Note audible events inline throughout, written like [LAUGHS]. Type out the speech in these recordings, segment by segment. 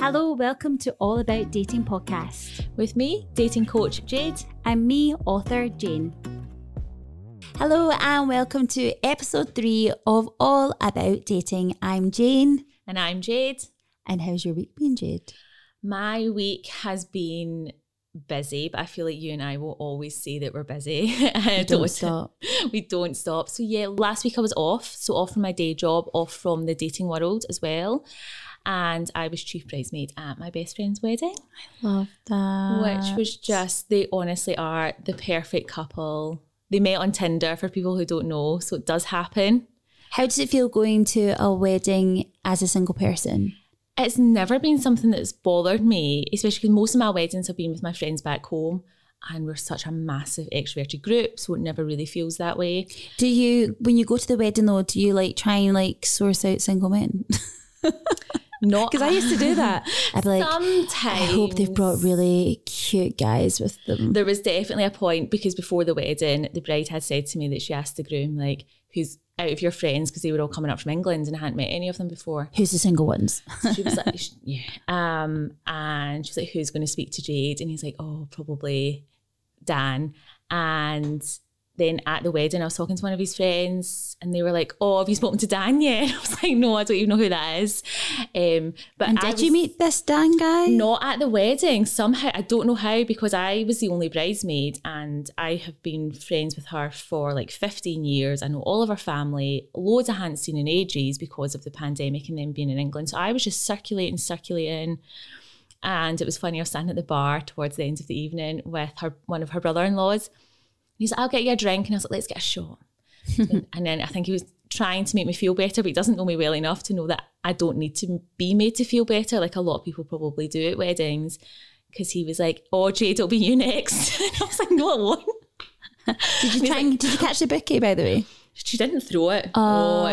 Hello, welcome to All About Dating podcast. With me, dating coach Jade. And me, author Jane. Hello, and welcome to episode three of All About Dating. I'm Jane. And I'm Jade. And how's your week been, Jade? My week has been busy, but I feel like you and I will always say that we're busy. [LAUGHS] We don't stop. [LAUGHS] We don't stop. So yeah, last week I was off, so off from my day job, off from the dating world as well. And I was chief bridesmaid at my best friend's wedding. I love that. Which was just they honestly are the perfect couple. They met on Tinder for people who don't know, so it does happen. How does it feel going to a wedding as a single person? It's never been something that's bothered me, especially because most of my weddings have been with my friends back home. And we're such a massive extroverted group, so it never really feels that way. Do you, when you go to the wedding though, do you like try and like source out single men? [LAUGHS] Not Because I used to do that. [LAUGHS] I'd be like, Sometimes I hope they've brought really cute guys with them. There was definitely a point because before the wedding, the bride had said to me that she asked the groom, like, who's out of your friends, because they were all coming up from England and I hadn't met any of them before. Who's the single ones? She was like, [LAUGHS] yeah. Um, and she was like, who's going to speak to Jade? And he's like, oh, probably Dan. And then at the wedding, I was talking to one of his friends and they were like, oh, have you spoken to Dan yet? [LAUGHS] I was like, no, I don't even know who that is. Um, but and did you meet this Dan guy? Not at the wedding. Somehow, I don't know how, because I was the only bridesmaid and I have been friends with her for like 15 years. I know all of her family, loads I hadn't seen in ages because of the pandemic and then being in England. So I was just circulating, circulating. And it was funny, I was standing at the bar towards the end of the evening with her one of her brother in laws. He's like, I'll get you a drink. And I was like, let's get a shot. [LAUGHS] and then I think he was trying to make me feel better, but he doesn't know me well enough to know that I don't need to be made to feel better, like a lot of people probably do at weddings. Because he was like, "Oh, Jade, it'll be you next." [LAUGHS] And I was like, "No, it won't." Did you try and, did you catch the bouquet by the way? She didn't throw it. oh,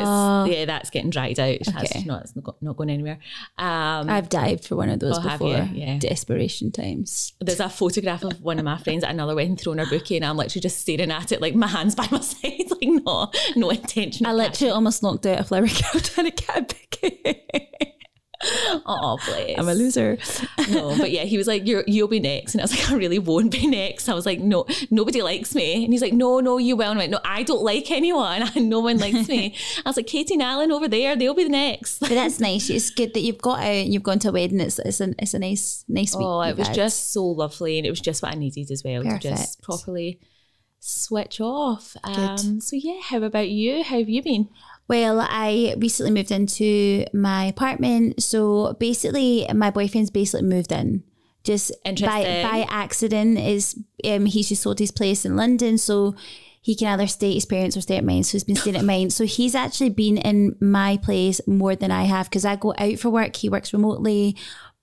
it's, yeah, that's getting dried out. Okay. not, it's not, not going anywhere. Um, I've dived for one of those Oh, before. Yeah. Desperation times. there's a photograph of one of my friends at another wedding throwing her bouquet, and I'm literally just staring at it, like my hands by my [LAUGHS] side, like no, no intention. I literally almost knocked out a flower girl trying to get a bouquet. [LAUGHS] Oh, please. I'm a loser. [LAUGHS] no, but yeah, he was like, You're, "You'll be next," and I was like, [LAUGHS] "I really won't be next." I was like, "No, nobody likes me," and he's like, "No, no, you will." And I went, "No, I don't like anyone, and no one likes me." I was like, "Katie and Alan over there, they'll be the next." But that's nice. It's good that you've got out and you've gone to a wedding. It's it's a it's a nice nice week. Oh, it was had. just so lovely, and it was just what I needed as well to just properly switch off. Um, so yeah, how about you? How have you been? Well, I recently moved into my apartment. So basically, my boyfriend's basically moved in. Just by, by accident is um, he's just sold his place in London, so he can either stay at his parents or stay at mine. So he's been staying at mine. So he's actually been in my place more than I have because I go out for work. He works remotely.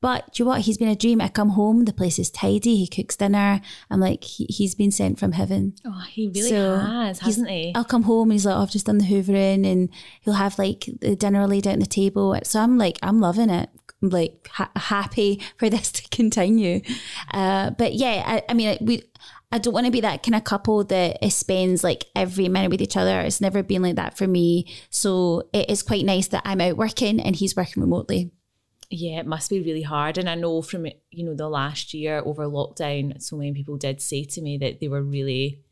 But do you know what? He's been a dream. I come home, the place is tidy. He cooks dinner. I'm like, he, he's been sent from heaven. Oh, he really So, has, hasn't he? I'll come home and he's like, oh, I've just done the hoovering and he'll have like the dinner laid out on the table. So I'm like, I'm loving it. I'm like ha- happy for [LAUGHS] this to continue. Uh, but yeah, I, I mean, we, I don't want to be that kind of couple that spends like every minute with each other. It's never been like that for me. So it is quite nice that I'm out working and he's working remotely. Yeah, it must be really hard. And I know from you know the last year over lockdown, so many people did say to me that they were really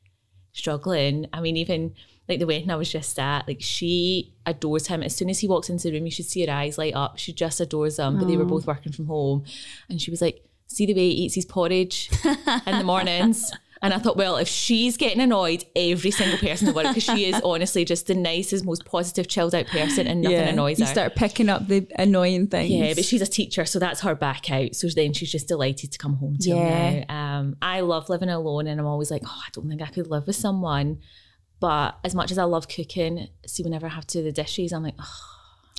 struggling. I mean, even like the wedding I was just at, like she adores him. As soon as he walks into the room, you should see her eyes light up. She just adores him. But they were oh. both working from home, and she was like, "See the way he eats his porridge in the mornings." [LAUGHS] And I thought, well, if she's getting annoyed, every single person in the world, because she is honestly just the nicest, most positive, chilled out person, and nothing annoys you her. start picking up the annoying things. Yeah, but she's a teacher, so that's her back out. So then she's just delighted to come home to Yeah. now. Um, I love living alone, and I'm always like, oh, I don't think I could live with someone. But as much as I love cooking, see, whenever I have to do the dishes, I'm like, oh,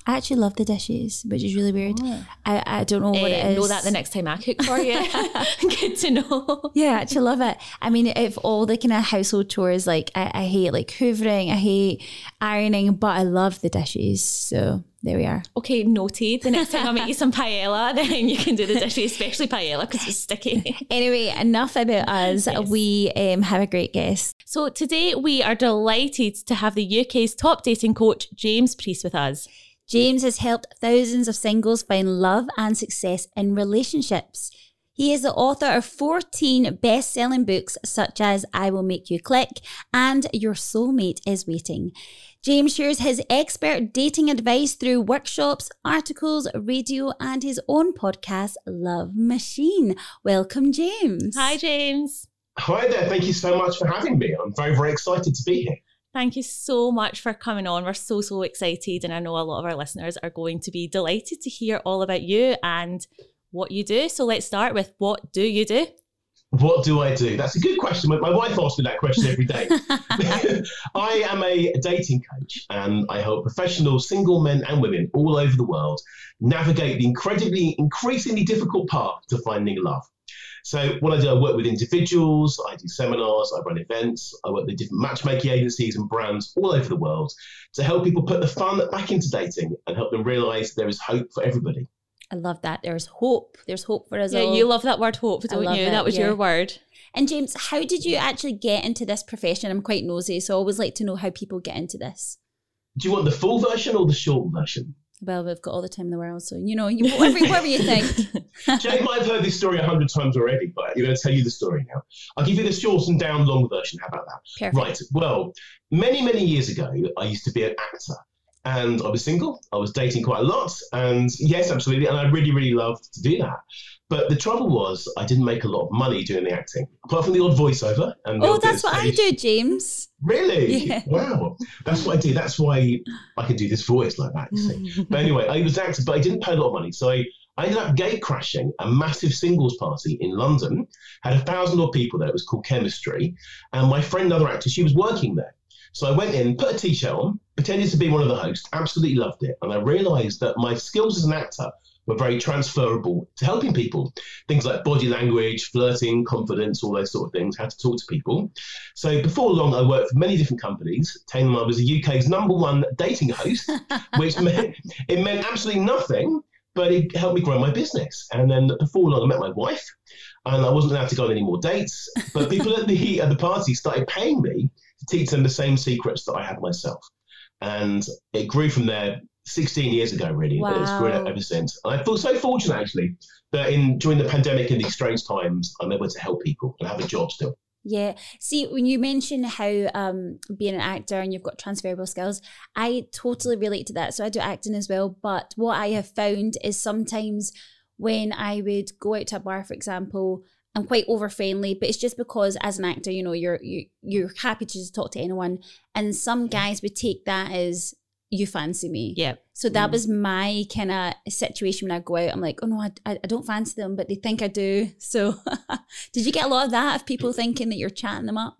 I actually love the dishes, which is really weird. I, I don't know what eh, it is. know that the next time I cook for you. [LAUGHS] [LAUGHS] Good to know. Yeah, I actually love it. I mean, if all the kind of household chores, like I, I hate like hoovering, I hate ironing, but I love the dishes. So there we are. Okay, noted. The next time I make you some paella, [LAUGHS] then you can do the dishes, especially paella because it's sticky. Anyway, enough about us. We um, have a great guest. So today we are delighted to have the UK's top dating coach, James Preece, with us. James has helped thousands of singles find love and success in relationships. He is the author of 14 best selling books, such as I Will Make You Click and Your Soulmate is Waiting. James shares his expert dating advice through workshops, articles, radio, and his own podcast, Love Machine. Welcome, James. Hi, James. Hi there. Thank you so much for having me. I'm very, very excited to be here. Thank you so much for coming on. We're so, so excited. And I know a lot of our listeners are going to be delighted to hear all about you and what you do. So let's start with what do you do? What do I do? That's a good question. My wife asks me that question every day. [LAUGHS] [LAUGHS] I am a dating coach and I help professional single men and women all over the world navigate the incredibly, increasingly difficult path to finding love. So what I do, I work with individuals, I do seminars, I run events, I work with different matchmaking agencies and brands all over the world to help people put the fun back into dating and help them realize there is hope for everybody. I love that. There's hope. There's hope for us yeah, all. you love that word hope, don't you? it, that was yeah. your word. And James, how did you actually get into this profession? I'm quite nosy, so I always like to know how people get into this. Do you want the full version or the short version? Well, we've got all the time in the world, so you know, you, whatever, whatever you think. [LAUGHS] Jane might have heard this story a hundred times already, but I'm going to tell you the story now. I'll give you the short and down long version. How about that? Perfect. Right. Well, many, many years ago, I used to be an actor. And I was single. I was dating quite a lot. And yes, absolutely. And I really, really loved to do that. But the trouble was, I didn't make a lot of money doing the acting, apart from the odd voiceover. And Oh, that's what I do, James. Really? Yeah. Wow. That's what I do. That's why I can do this voice like that, you see. but anyway, I was acting, but I didn't pay a lot of money. So I, I ended up gate crashing a massive singles party in London. Had a thousand odd people there. It was called Chemistry. And my friend, another actor, she was working there. So I went in, put a t-shirt on, pretended to be one of the hosts, absolutely loved it. And I realized that my skills as an actor were very transferable to helping people. Things like body language, flirting, confidence, all those sort of things, how to talk to people. So before long, I worked for many different companies. I was the UK's number one dating host, [LAUGHS] which meant it meant absolutely nothing, but it helped me grow my business. And then before long, I met my wife, and I wasn't allowed to go on any more dates. But people at the at the party started paying me to teach them the same secrets that I had myself, and it grew from there. 16 years ago, really, but it's grown Wow. ever since. And I feel so fortunate, actually, that in during the pandemic and these strange times, I'm able to help people and have a job still. Yeah. See, when you mention how um, being an actor and you've got transferable skills, I totally relate to that. So I do acting as well. But what I have found is sometimes when I would go out to a bar, for example, I'm quite over friendly, but it's just because as an actor, you know, you're you, you're happy to just talk to anyone, and some guys would take that as you fancy me. Yeah. So that Mm. was my kind of situation when I go out. I'm like, oh no, I, I I don't fancy them, but they think I do. [LAUGHS] So [LAUGHS] did you get a lot of that of people thinking that you're chatting them up?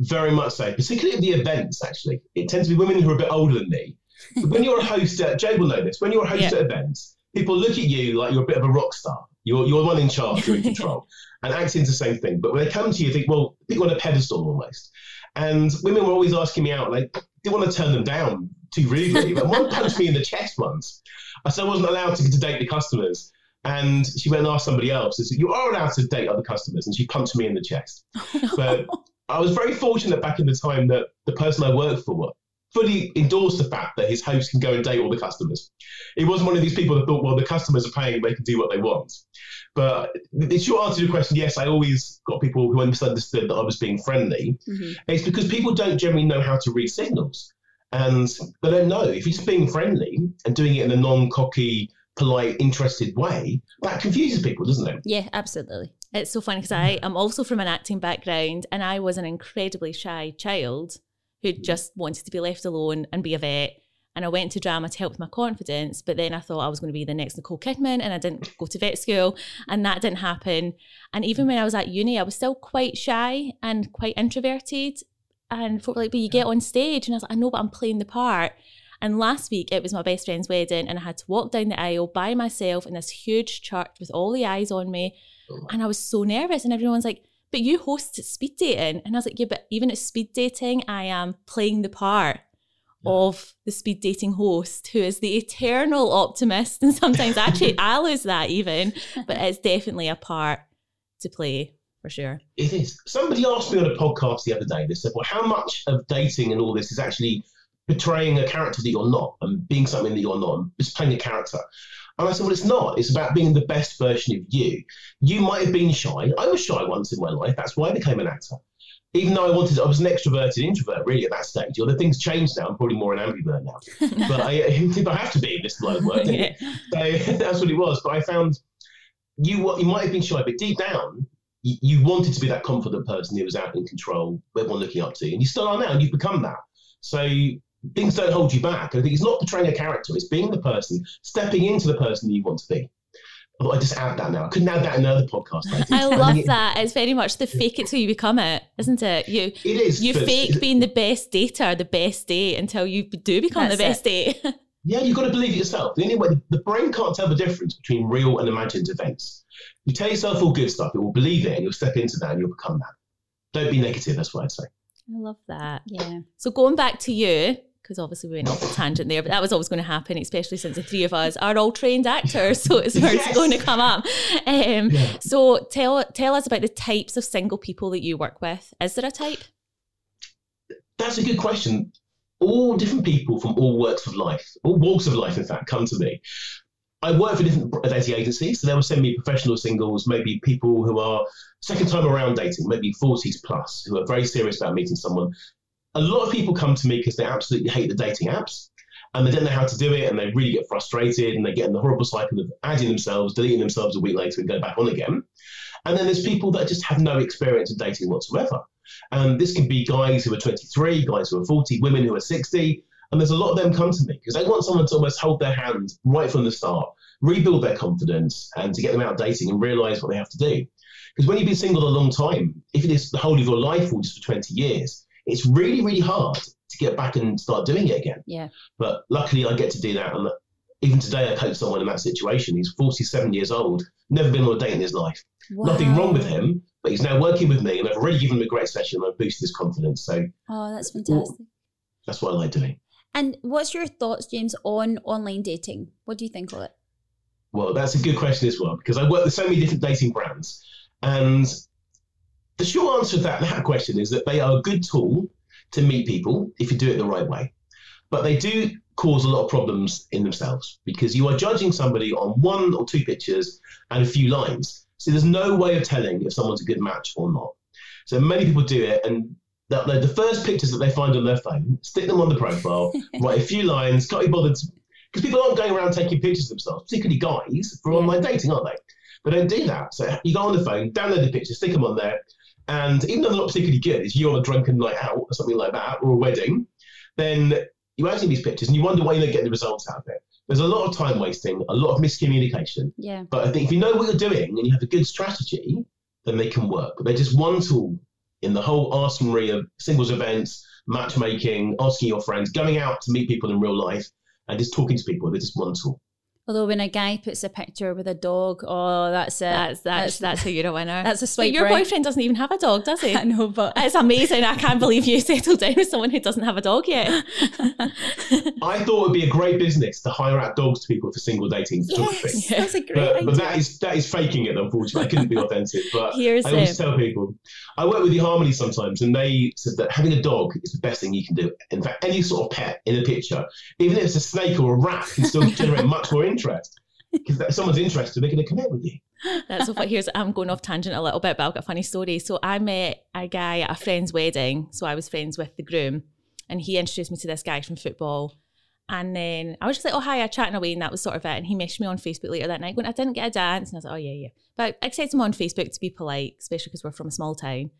Very much so, particularly at the events, actually. It tends to be women who are a bit older than me. [LAUGHS] When you're a host at, Jay will know this, when you're a host Yeah. at events, people look at you like you're a bit of a rock star. You're, you're one in charge, you're in control. and acting's the same thing. But when they come to you, you think, well, put you on a pedestal almost. And women were always asking me out, like, didn't want to turn them down too rudely. But one punched me in the chest once. I said I wasn't allowed to, to date the customers. And she went and asked somebody else. I said, you are allowed to date other customers. And she punched me in the chest. [LAUGHS] But I was very fortunate back in the time that the person I worked for fully endorsed the fact that his host can go and date all the customers. He wasn't one of these people that thought, well, the customers are paying, they can do what they want. But the short answer to your question, yes, I always got people who misunderstood that I was being friendly. Mhm. It's because people don't generally know how to read signals. And they don't know. If you're just being friendly and doing it in a non cocky, polite, interested way, that confuses people, doesn't it? Yeah, absolutely. It's so funny because I am also from an acting background and I was an incredibly shy child who mm. just wanted to be left alone and be a vet. And I went to drama to help with my confidence, but then I thought I was going to be the next Nicole Kidman and I didn't go to vet school and that didn't happen. And even when I was at uni, I was still quite shy and quite introverted. And folk were like, but you get on stage. And I was like, I know, but I'm playing the part. And last week it was my best friend's wedding, and I had to walk down the aisle by myself in this huge church with all the eyes on me. Oh and I was so nervous, and everyone's like, But you host speed dating. And I was like, Yeah, but even at speed dating, I am playing the part of the speed dating host who is the eternal optimist. And sometimes actually [LAUGHS] I lose that even, but it's definitely a part to play for sure. It is. Somebody asked me on a podcast the other day, they said, well, how much of dating and all this is actually portraying a character that you're not and being something that you're not, and just playing a character. And I said, well, it's not. It's about being the best version of you. You might have been shy. I was shy once in my life. That's why I became an actor. Even though I wanted, I was an extroverted introvert really at that stage. Although things changed now, I'm probably more an ambivert now. [LAUGHS] but I, I have to be in this line of work. [LAUGHS] yeah. So [LAUGHS] that's what it was. But I found you, you might have been shy, but deep down, you, you wanted to be that confident person who was out in control, everyone looking up to you. And you still are now, and you've become that. So things don't hold you back. I think it's not portraying a character, it's being the person, stepping into the person that you want to be. I just add that now. I couldn't add that in another podcast. I, I love it, that. It's very much the fake it till you become it, isn't it? You it is. You fake being the best dater, the best date until you do become the best it. date. [LAUGHS] yeah, you've got to believe it yourself. The only way the brain can't tell the difference between real and imagined events. You tell yourself all good stuff, it will believe it, and you'll step into that, and you'll become that. Don't be negative. That's what I'd say. I love that. Yeah. So going back to you, because obviously we went off a tangent there, but that was always going to happen, especially since the three of us are all trained actors, so it's yes. going to come up. Um, yeah. So tell tell us about the types of single people that you work with. Is there a type? That's a good question. All different people from all walks of life, all walks of life, in fact, come to me. I work for different dating agencies, so they will send me professional singles, maybe people who are second time around dating, maybe 40s plus, who are very serious about meeting someone a lot of people come to me because they absolutely hate the dating apps and they don't know how to do it and they really get frustrated and they get in the horrible cycle of adding themselves, deleting themselves a week later and go back on again. And then there's people that just have no experience in dating whatsoever. And this can be guys who are 23, guys who are 40, women who are 60. And there's a lot of them come to me because they want someone to almost hold their hand right from the start, rebuild their confidence, and to get them out dating and realize what they have to do. Because when you've been single a long time, if it is the whole of your life or just for 20 years, it's really, really hard to get back and start doing it again. Yeah. But luckily, I get to do that. And even today, I coach someone in that situation. He's 47 years old, never been on a date in his life. Wow. Nothing wrong with him, but he's now working with me, and I've already given him a great session. And I've boosted his confidence. So, oh, that's fantastic. That's what I like doing. And what's your thoughts, James, on online dating? What do you think of it? Well, that's a good question as well because I work with so many different dating brands, and the short answer to that, that question is that they are a good tool to meet people if you do it the right way. But they do cause a lot of problems in themselves because you are judging somebody on one or two pictures and a few lines. So there's no way of telling if someone's a good match or not. So many people do it, and the, the first pictures that they find on their phone, stick them on the profile, [LAUGHS] write a few lines, can't be bothered because people aren't going around taking pictures of themselves, particularly guys for online dating, aren't they? They don't do that. So you go on the phone, download the pictures, stick them on there, and even though they're not particularly good, it's you on a drunken night out or something like that, or a wedding, then you add in these pictures and you wonder why you don't get the results out of it. There's a lot of time wasting, a lot of miscommunication. Yeah. But I think if you know what you're doing and you have a good strategy, then they can work. But they're just one tool in the whole arsenal of singles events, matchmaking, asking your friends, going out to meet people in real life, and just talking to people. They're just one tool. Although when a guy puts a picture with a dog, oh, that's it. That's that's that's, that's who you're a winner. [LAUGHS] That's a swipe. But your right. boyfriend doesn't even have a dog, does he? [LAUGHS] I know, but it's amazing. I can't believe you [LAUGHS] settled down with someone who doesn't have a dog yet. I thought it'd be a great business to hire out dogs to people for single dating photography. Yes, that's a great but, idea. But that is that is faking it. Unfortunately, I couldn't be authentic. But Here's I always it. tell people, I work with eHarmony sometimes, and they said that having a dog is the best thing you can do. In fact, any sort of pet in a picture, even if it's a snake or a rat, can still generate much more interest because someone's interested, they're going to connect with you. That's so funny. Here's I'm going off tangent a little bit, but I've got a funny story. So I met a guy at a friend's wedding. So I was friends with the groom, and he introduced me to this guy from football. And then I was just like, oh, hi, I'm chatting away, and that was sort of it. And he messaged me on Facebook later that night going, I didn't get a dance. And I was like, oh, yeah, yeah. But I accepted him on Facebook to be polite, especially because we're from a small town.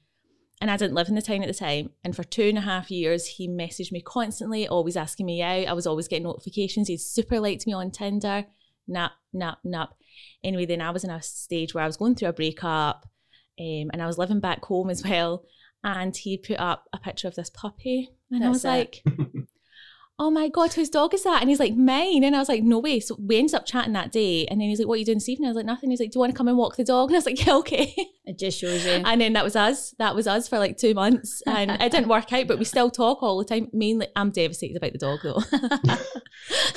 And I didn't live in the town at the time. And for two and a half years, he messaged me constantly, always asking me out. I was always getting notifications. He super liked me on Tinder nap, nap, nap. Anyway, then I was in a stage where I was going through a breakup um, and I was living back home as well. And he put up a picture of this puppy. And That's I was it. like, [LAUGHS] oh my God, whose dog is that? And he's like, mine. And I was like, no way. So we ended up chatting that day. And then he's like, what are you doing this evening? I was like, nothing. He's like, do you want to come and walk the dog? And I was like, [LAUGHS] yeah, okay. It just shows you. And then that was us. That was us for like two months. And it didn't work out, but we still talk all the time. Mainly, I'm devastated about the dog though. [LAUGHS]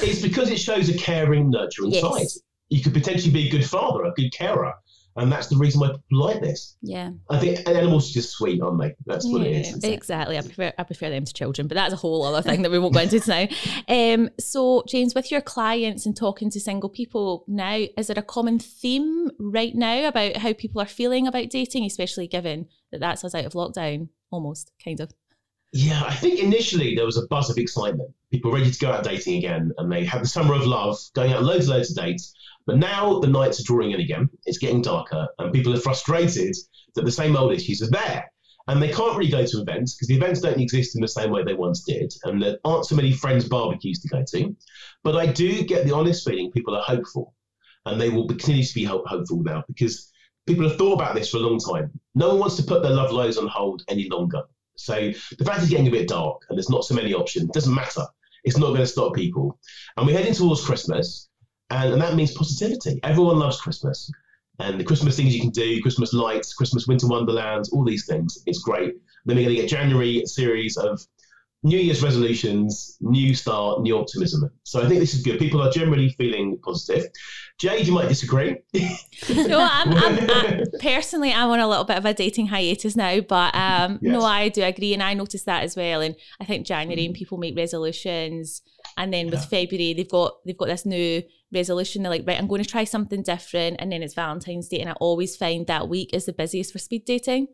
it's because it shows a caring, nurturing yes. side. You could potentially be a good father, a good carer. And that's the reason why people like this. Yeah. I think animals are just sweet, aren't they? That's what it is. Exactly. I prefer I prefer them to children, but that's a whole other thing that we won't go into now. Um, so James, with your clients and talking to single people now, is there a common theme right now about how people are feeling about dating, especially given that that's us out of lockdown, almost kind of? Yeah, I think initially there was a buzz of excitement. People were ready to go out dating again, and they had the summer of love, going out loads and loads of dates. But now the nights are drawing in again. It's getting darker, and people are frustrated that the same old issues are there. And they can't really go to events because the events don't exist in the same way they once did, and there aren't so many friends' barbecues to go to. But I do get the honest feeling people are hopeful, and they will continue to be hope- hopeful now because people have thought about this for a long time. No one wants to put their love lives on hold any longer. So the fact is getting a bit dark and there's not so many options doesn't matter. It's not going to stop people. And we're heading towards Christmas, and, and that means positivity. Everyone loves Christmas. And the Christmas things you can do, Christmas lights, Christmas winter wonderlands, all these things. It's great. Then we're going to get January series of New Year's resolutions, new start, new optimism. So I think this is good. People are generally feeling positive. Jade, you might disagree. [LAUGHS] no, I'm, I'm, I, personally, I'm on a little bit of a dating hiatus now, but um, yes. no, I do agree, and I noticed that as well. And I think January, and people make resolutions, and then with February, they've got they've got this new resolution. They're like, right, I'm going to try something different, and then it's Valentine's Day, and I always find that week is the busiest for speed dating,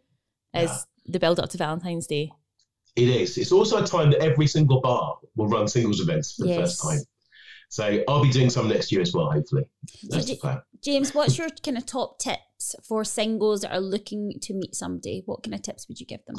is yeah. the build up to Valentine's Day. It is. It's also a time that every single bar will run singles events for yes. the first time. So I'll be doing some next year as well, hopefully. That's so, the plan. James, what's your kind of top tips for singles that are looking to meet somebody? What kind of tips would you give them?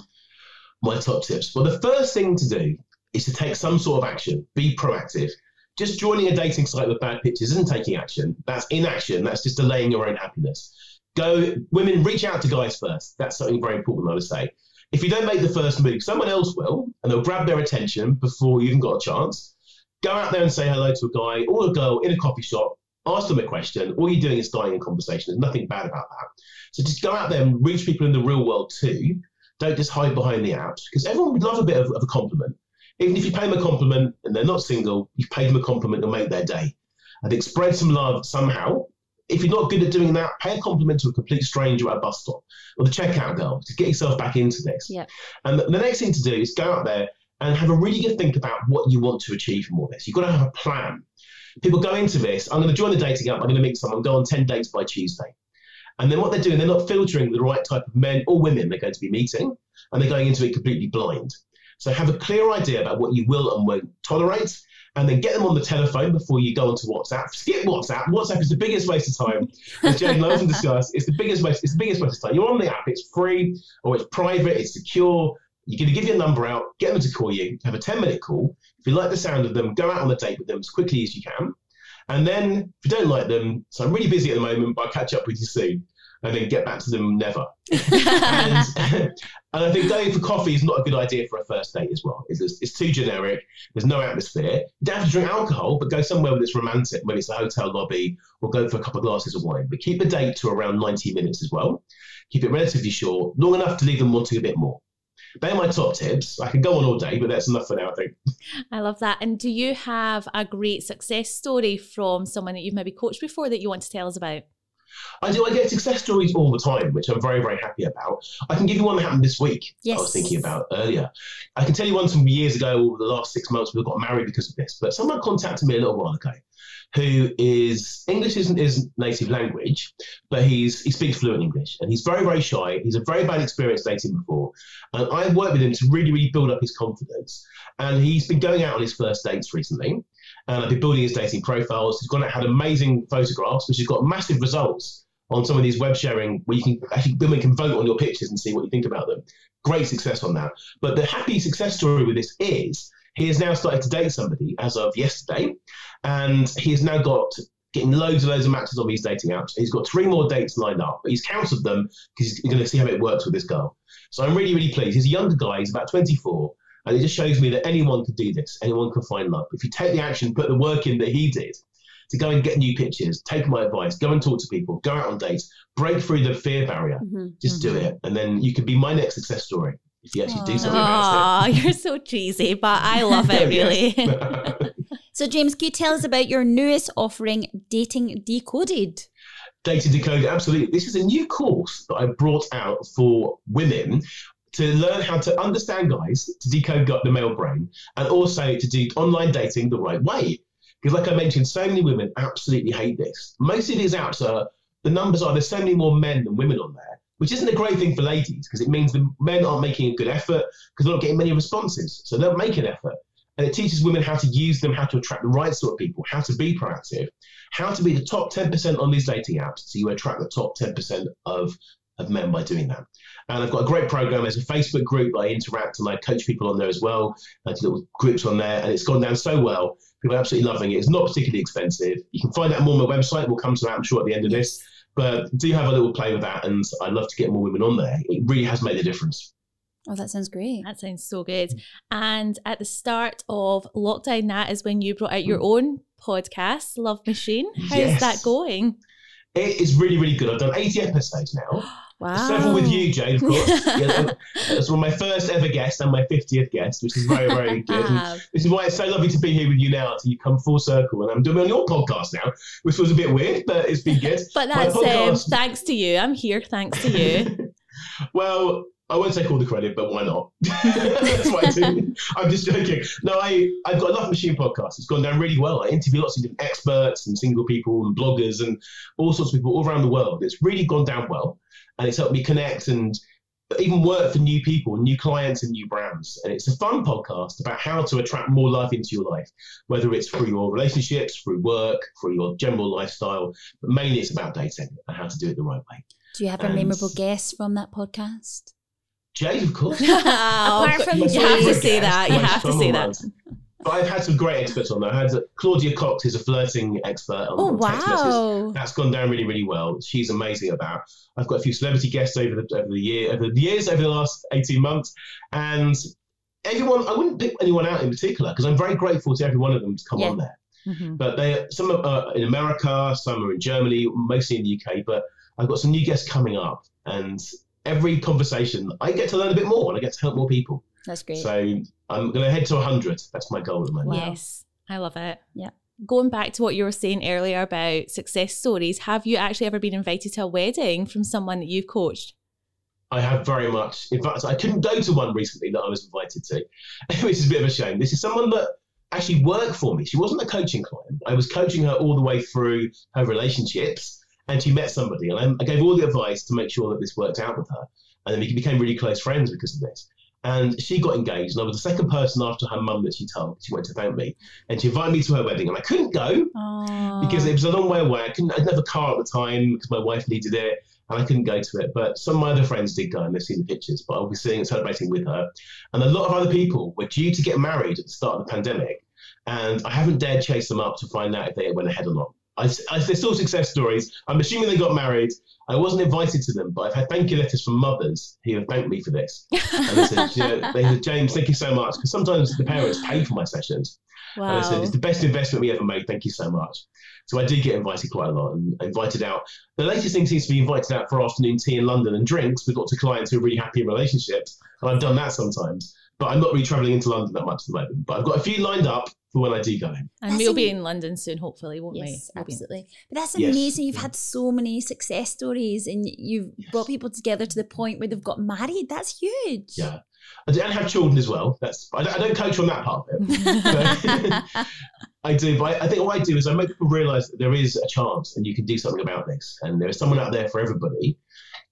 My top tips. Well, the first thing to do is to take some sort of action. Be proactive. Just joining a dating site with bad pictures isn't taking action. That's inaction. That's just delaying your own happiness. Go, women, reach out to guys first. That's something very important, I would say. If you don't make the first move, someone else will, and they'll grab their attention before you even got a chance. Go out there and say hello to a guy or a girl in a coffee shop. Ask them a question. All you're doing is starting a conversation. There's nothing bad about that. So just go out there and reach people in the real world too. Don't just hide behind the apps because everyone would love a bit of, of a compliment. Even if you pay them a compliment and they're not single, you've paid them a compliment and make their day. I think spread some love somehow if you're not good at doing that, pay a compliment to a complete stranger at a bus stop or the checkout girl to get yourself back into this. Yeah. And the, the next thing to do is go out there and have a really good think about what you want to achieve from all this. You've got to have a plan. People go into this, I'm going to join the dating app, I'm going to meet someone, go on 10 dates by Tuesday. And then what they're doing, they're not filtering the right type of men or women they're going to be meeting, and they're going into it completely blind. So have a clear idea about what you will and won't tolerate, and then get them on the telephone before you go onto WhatsApp. Skip WhatsApp. WhatsApp is the biggest waste of time. As Jane [LAUGHS] loves and discuss, it's the biggest waste. It's the biggest waste of time. You're on the app. It's free or it's private. It's secure. You're going to give your number out, get them to call you, have a 10 minute call. If you like the sound of them, go out on the date with them as quickly as you can. And then if you don't like them, so I'm really busy at the moment, but I'll catch up with you soon and then get back to them never. [LAUGHS] and, [LAUGHS] and, I think going for coffee is not a good idea for a first date as well. It's, it's too generic. There's no atmosphere. You don't have to drink alcohol, but go somewhere where it's romantic, whether it's a hotel lobby or go for a couple of glasses of wine. But keep the date to around 90 minutes as well. Keep it relatively short, long enough to leave them wanting a bit more. They're my top tips. I can go on all day, but that's enough for now, I think. [LAUGHS] I love that. And do you have a great success story from someone that you've maybe coached before that you want to tell us about? I do. I get success stories all the time, which I'm very, very happy about. I can give you one that happened this week. Yes. I was thinking about earlier. I can tell you one from years ago. Over the last six months, we got married because of this. But someone contacted me a little while ago, who is English isn't his native language, but he's he speaks fluent English, and he's very, very shy. He's a very bad experience dating before, and I've worked with him to really, really build up his confidence. And he's been going out on his first dates recently and I've been building his dating profiles. He's gone out had amazing photographs, which has got massive results on some of these web sharing where you can actually women can vote on your pictures and see what you think about them. Great success on that. But the happy success story with this is he has now started to date somebody as of yesterday, and he has now got getting loads and loads of matches on these dating apps. He's got three more dates lined up, but he's counted them because he's going to see how it works with this girl. So I'm really, really pleased. He's a younger guy. He's about 24. And it just shows me that anyone could do this. Anyone can find love. If you take the action, put the work in that he did to go and get new pictures, take my advice, go and talk to people, go out on dates, break through the fear barrier. Mm-hmm. Just mm-hmm. do it. And then you can be my next success story if you actually Aww. do something about it. you're so cheesy, but I love it [LAUGHS] really. [LAUGHS] So, James, can you tell us about your newest offering, Dating Decoded? Dating Decoded, absolutely. This is a new course that I brought out for women to learn how to understand guys, to decode the male brain, and also to do online dating the right way. Because, like I mentioned, so many women absolutely hate this. Most of these apps are the numbers are there's so many more men than women on there, which isn't a great thing for ladies because it means the men aren't making a good effort because they're not getting many responses. So they'll make an effort. And it teaches women how to use them, how to attract the right sort of people, how to be proactive, how to be the top 10% on these dating apps so you attract the top 10% of, of men by doing that. And I've got a great program. There's a Facebook group I interact and I coach people on there as well. I do little groups on there, and it's gone down so well. People are absolutely loving it. It's not particularly expensive. You can find out more on my website. We'll come to that, I'm sure, at the end of this. But do have a little play with that, and I'd love to get more women on there. It really has made a difference. Oh, that sounds great. That sounds so good. And at the start of lockdown, that is when you brought out your own podcast, Love Machine. How's yes. that going? It is really, really good. I've done 80 episodes now. [GASPS] Wow. Several with you, Jane, of course. yeah, that's one of my first ever guest and my 50th guest, which is very, [LAUGHS] very good. this is why it's so lovely to be here with you now. So you come full circle, and I'm doing on your podcast now, which was a bit weird, but it's been good. but that's um, thanks to you. I'm here thanks to you. [LAUGHS] well, I won't take all the credit, but why not? [LAUGHS] That's what I do. I'm just joking. No, I, I've got a Love Machine podcast. It's gone down really well. I interview lots of different experts and single people and bloggers and all sorts of people all around the world. It's really gone down well. And it's helped me connect and even work for new people, new clients, and new brands. And it's a fun podcast about how to attract more love into your life, whether it's through your relationships, through work, through your general lifestyle. But mainly it's about dating and how to do it the right way. Do you have and, a memorable guest from that podcast? Jade, of course. [LAUGHS] Apart from you have to see that. You have to see that. But I've had some great experts on there. I had Claudia Cox, who's a flirting expert on, oh, text wow. messages. That's gone down really, really well. She's amazing at that. I've got a few celebrity guests over the over the year over the years over the last eighteen months, and everyone. I wouldn't pick anyone out in particular because I'm very grateful to every one of them to come yeah. on there. Mm-hmm. But they some are in America, some are in Germany, mostly in the UK. But I've got some new guests coming up, and every conversation, I get to learn a bit more and I get to help more people. That's great. So I'm going to head to 100. That's my goal at the moment. Wow. Yes, I love it. Yeah. Going back to what you were saying earlier about success stories, have you actually ever been invited to a wedding from someone that you've coached? I have very much. In fact, I couldn't go to one recently that I was invited to, [LAUGHS] which is a bit of a shame. This is someone that actually worked for me. She wasn't a coaching client. I was coaching her all the way through her relationships and she met somebody, and I, I gave all the advice to make sure that this worked out with her. And then we became really close friends because of this. And she got engaged, and I was the second person after her mum that she told. She went to thank me, and she invited me to her wedding, and I couldn't go Aww. because it was a long way away. I couldn't. I didn't have a car at the time because my wife needed it, and I couldn't go to it. But some of my other friends did go, and they've seen the pictures. But I'll be seeing and celebrating with her, and a lot of other people were due to get married at the start of the pandemic, and I haven't dared chase them up to find out if they went ahead or not. I, I, they're still success stories. I'm assuming they got married. I wasn't invited to them, but I've had thank you letters from mothers who have thanked me for this. [LAUGHS] And they said, you know, they said James, thank you so much. Because sometimes the parents pay for my sessions. Wow. And they said, it's the best investment we ever made. Thank you so much. So I did get invited quite a lot and invited out. The latest thing seems to be invited out for afternoon tea in London and drinks with lots of clients who are really happy in relationships. And I've done that sometimes. But I'm not really traveling into London that much at the moment. But I've got a few lined up for when I do go in. And that's we'll be in London soon, hopefully, won't yes, we? absolutely. But that's amazing. Yes. You've had so many success stories and you've brought people together to the point where they've got married. That's huge. Yeah. I don't have children as well. That's I don't, I don't coach on that part of it. [LAUGHS] [LAUGHS] I do, but I, I think what I do is I make people realise that there is a chance and you can do something about this, and there is someone out there for everybody.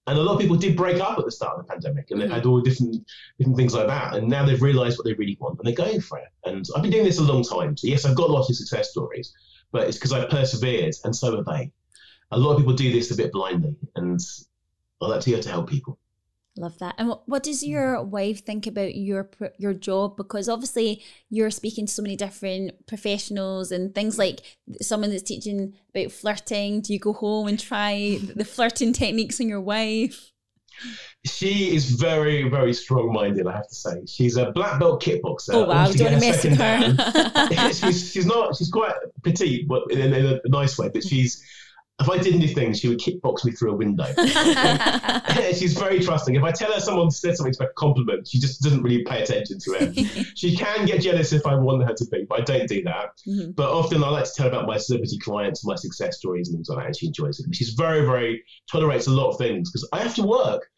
And a lot of people did break up at the start of the pandemic, and they've mm-hmm. had all different different things like that. And now they've realised what they really want, and they're going for it. And I've been doing this a long time, so yes, I've got lots of success stories, but it's because I've persevered, and so have they. A lot of people do this a bit blindly, and I like to here to help people. Love that. And what, does your wife think about your your job? Because obviously you're speaking to so many different professionals and things like someone that's teaching about flirting. Do you go home and try [LAUGHS] the flirting techniques on your wife? She is very, very strong minded, I have to say. She's a black belt kickboxer. Oh, wow. Do you want to mess with her? [LAUGHS] [LAUGHS] she's, she's not, she's quite petite, but in, in a nice way, but she's, if I did anything, she would kickbox me through a window. [LAUGHS] [LAUGHS] She's very trusting. If I tell her someone said something to a compliment, she just doesn't really pay attention to it. [LAUGHS] she can get jealous if I want her to be, but I don't do that. Mm-hmm. But often I like to tell about my celebrity clients, my success stories, and things like that. And she enjoys it. She's very, very tolerates a lot of things because I have to work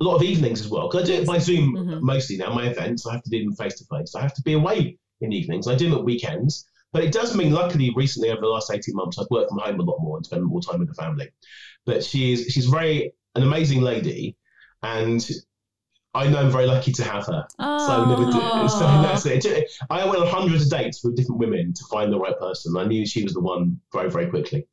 a lot of evenings as well. Because I do it by Zoom mm-hmm. mostly now. My events, I have to do them face to face. I have to be away in the evenings. I do them at weekends. But it does mean, luckily, recently over the last 18 months, I've worked from home a lot more and spent more time with the family. But she's she's very an amazing lady, and I know I'm very lucky to have her. Oh. So, never [LAUGHS] so that's it. I went on hundreds of dates with different women to find the right person. I knew she was the one very, very quickly.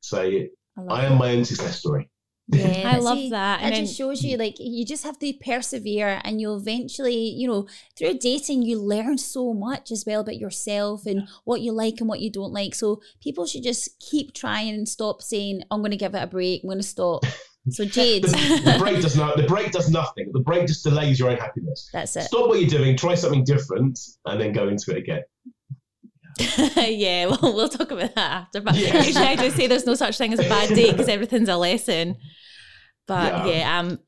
So I, I am my own success story. Yeah, I love that. And it just shows you like you just have to persevere and you'll eventually, you know, through dating you learn so much as well about yourself and what you like and what you don't like. So people should just keep trying and stop saying, I'm gonna give it a break, I'm gonna stop. [LAUGHS] So Jade. the, the, break does not the break does nothing. The break just delays your own happiness. That's it. Stop what you're doing, try something different, and then go into it again. [LAUGHS] yeah, [LAUGHS] well, we'll talk about that after. But [LAUGHS] usually I do say there's no such thing as a bad day because everything's a lesson. But yeah, yeah um,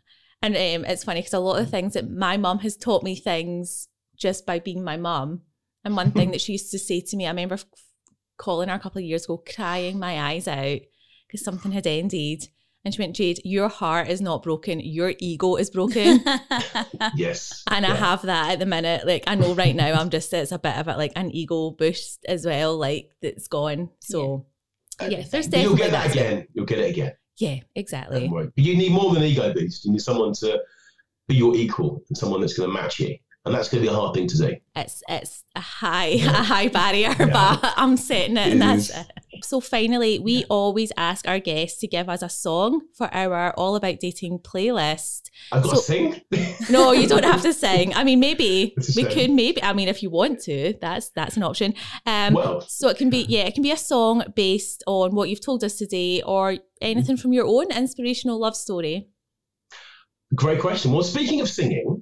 and um, it's funny because a lot of things that my mum has taught me things just by being my mum. And one thing that she used to say to me, I remember calling her a couple of years ago, crying my eyes out because something had ended. And she went, Jade, your heart is not broken. Your ego is broken. [LAUGHS] yes. And yeah. I have that at the minute. Like, I know right now I'm just, it's a bit of a, like an ego boost as well, like that's gone. So, yeah, yeah there's definitely. You'll get that again. You'll get it again. Yeah, exactly. But you need more than an ego boost. You need someone to be your equal and someone that's going to match you. And that's going to be a hard thing to do. It's it's a high [LAUGHS] a high barrier, yeah. but I'm setting it, it and that's it. So finally, we yeah. always ask our guests to give us a song for our All About Dating playlist. I've got so, to sing. [LAUGHS] no, you don't have to sing. I mean, maybe [LAUGHS] we could. Maybe I mean, if you want to, that's that's an option. Um, well, so it can be [LAUGHS] yeah, it can be a song based on what you've told us today, or anything from your own inspirational love story. Great question. Well, speaking of singing,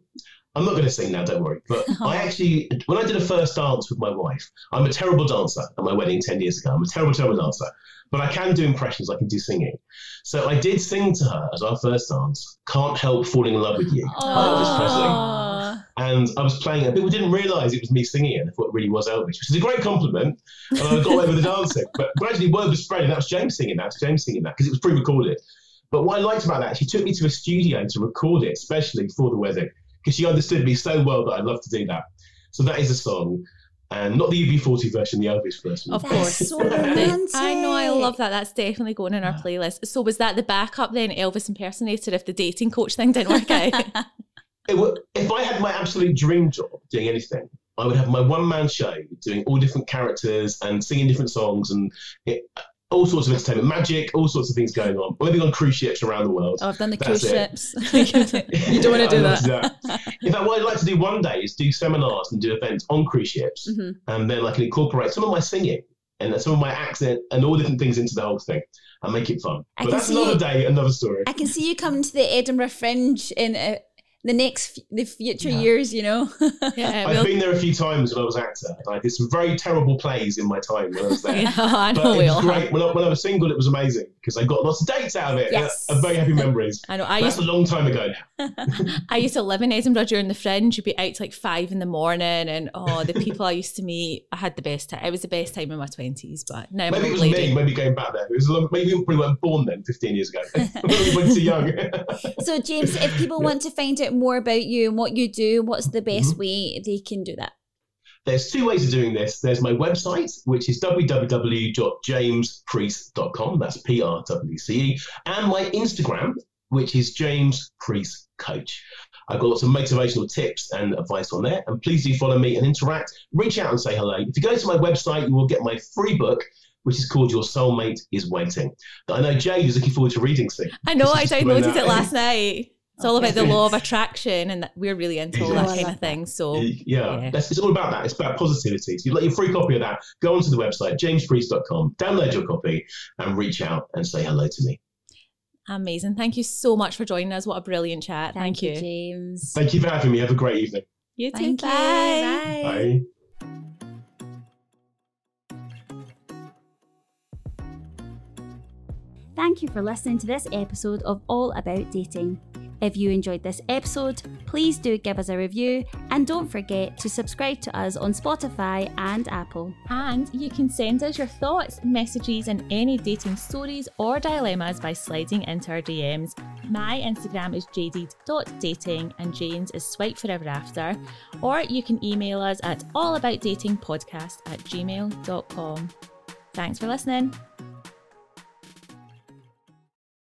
I'm not going to sing now, don't worry. But. [LAUGHS] I actually, when I did a first dance with my wife, I'm a terrible dancer at my wedding 10 years ago. I'm a terrible, terrible dancer. But I can do impressions, I can do singing. So I did sing to her as our first dance, Can't Help Falling in Love with You by Elvis Presley. And I was playing it. People didn't realize it was me singing it. I thought it really was Elvis, which is a great compliment. And I got away with the dancing. But gradually, word was spreading. That was James singing that. That was James singing that because it was pre recorded. But what I liked about that, she took me to a studio to record it, especially for the wedding because she understood me so well that I'd love to do that. So that is a song. And not the UB40 version, the Elvis version. Of course. So I know, I love that. That's definitely going in our playlist. So was that the backup then, Elvis impersonator, if the dating coach thing didn't work out? [LAUGHS] Would, if I had my absolute dream job doing anything, I would have my one man show doing all different characters and singing different songs. And it, all sorts of entertainment, magic, all sorts of things going on. Living on cruise ships around the world. Oh, I've done the That's cruise it. ships. [LAUGHS] you don't want to [LAUGHS] do that. do that. In fact, what I'd like to do one day is do seminars and do events on cruise ships, mm-hmm. and then I can incorporate some of my singing and some of my accent and all different things into the whole thing and make it fun. I but that's another you, day, another story. I can see you coming to the Edinburgh Fringe in a, the next the future yeah. years, you know. [LAUGHS] yeah, I've we'll... been there a few times when I was actor. I did some very terrible plays in my time when I was there. [LAUGHS] yeah, I know. But it was great. When I, when I, was single, it was amazing because I got lots of dates out of it. Yes. Uh, very happy [LAUGHS] memories. I know. I That's used... a long time ago. I used to live in Edinburgh during the Fringe. You'd be out to like five in the morning, and oh, the people I used to meet, I had the best time. It was the best time in my twenties, but now maybe it was lady. me. Maybe going back there. It was long, maybe we probably weren't born then, fifteen years ago. we were too young. so, James, if people want to find out more about you and what you do, what's the best mm-hmm. way they can do that? There's two ways of doing this. There's my website, which is www.jamespreece.com. That's P R W C E. And my Instagram, which is James Preece Coach. I've got lots of motivational tips and advice on there. And please do follow me and interact. Reach out and say hello. If you go to my website, you will get my free book, which is called Your Soulmate is Waiting. That I know Jade is looking forward to reading soon. I know, I downloaded it last night. It's all about the law of attraction, and we're really into all that oh, kind of thing. So yeah, yeah. it's all about that. It's about positivity. So you let your free copy of that. Go onto the website jamespreece.com, download your copy, and reach out and say hello to me. Amazing. Thank you so much for joining us. What a brilliant chat. Thank, Thank you, James. Thank you for having me. Have a great evening. You too. Thank Bye. You. Bye. Bye. Thank you for listening to this episode of All About Dating. If you enjoyed this episode, please do give us a review and don't forget to subscribe to us on Spotify and Apple. And you can send us your thoughts, messages, and any dating stories or dilemmas by sliding into our DMs. My Instagram is jaded.dating and Jane's is swipe forever after. Or you can email us at allaboutdatingpodcast at gmail.com. Thanks for listening.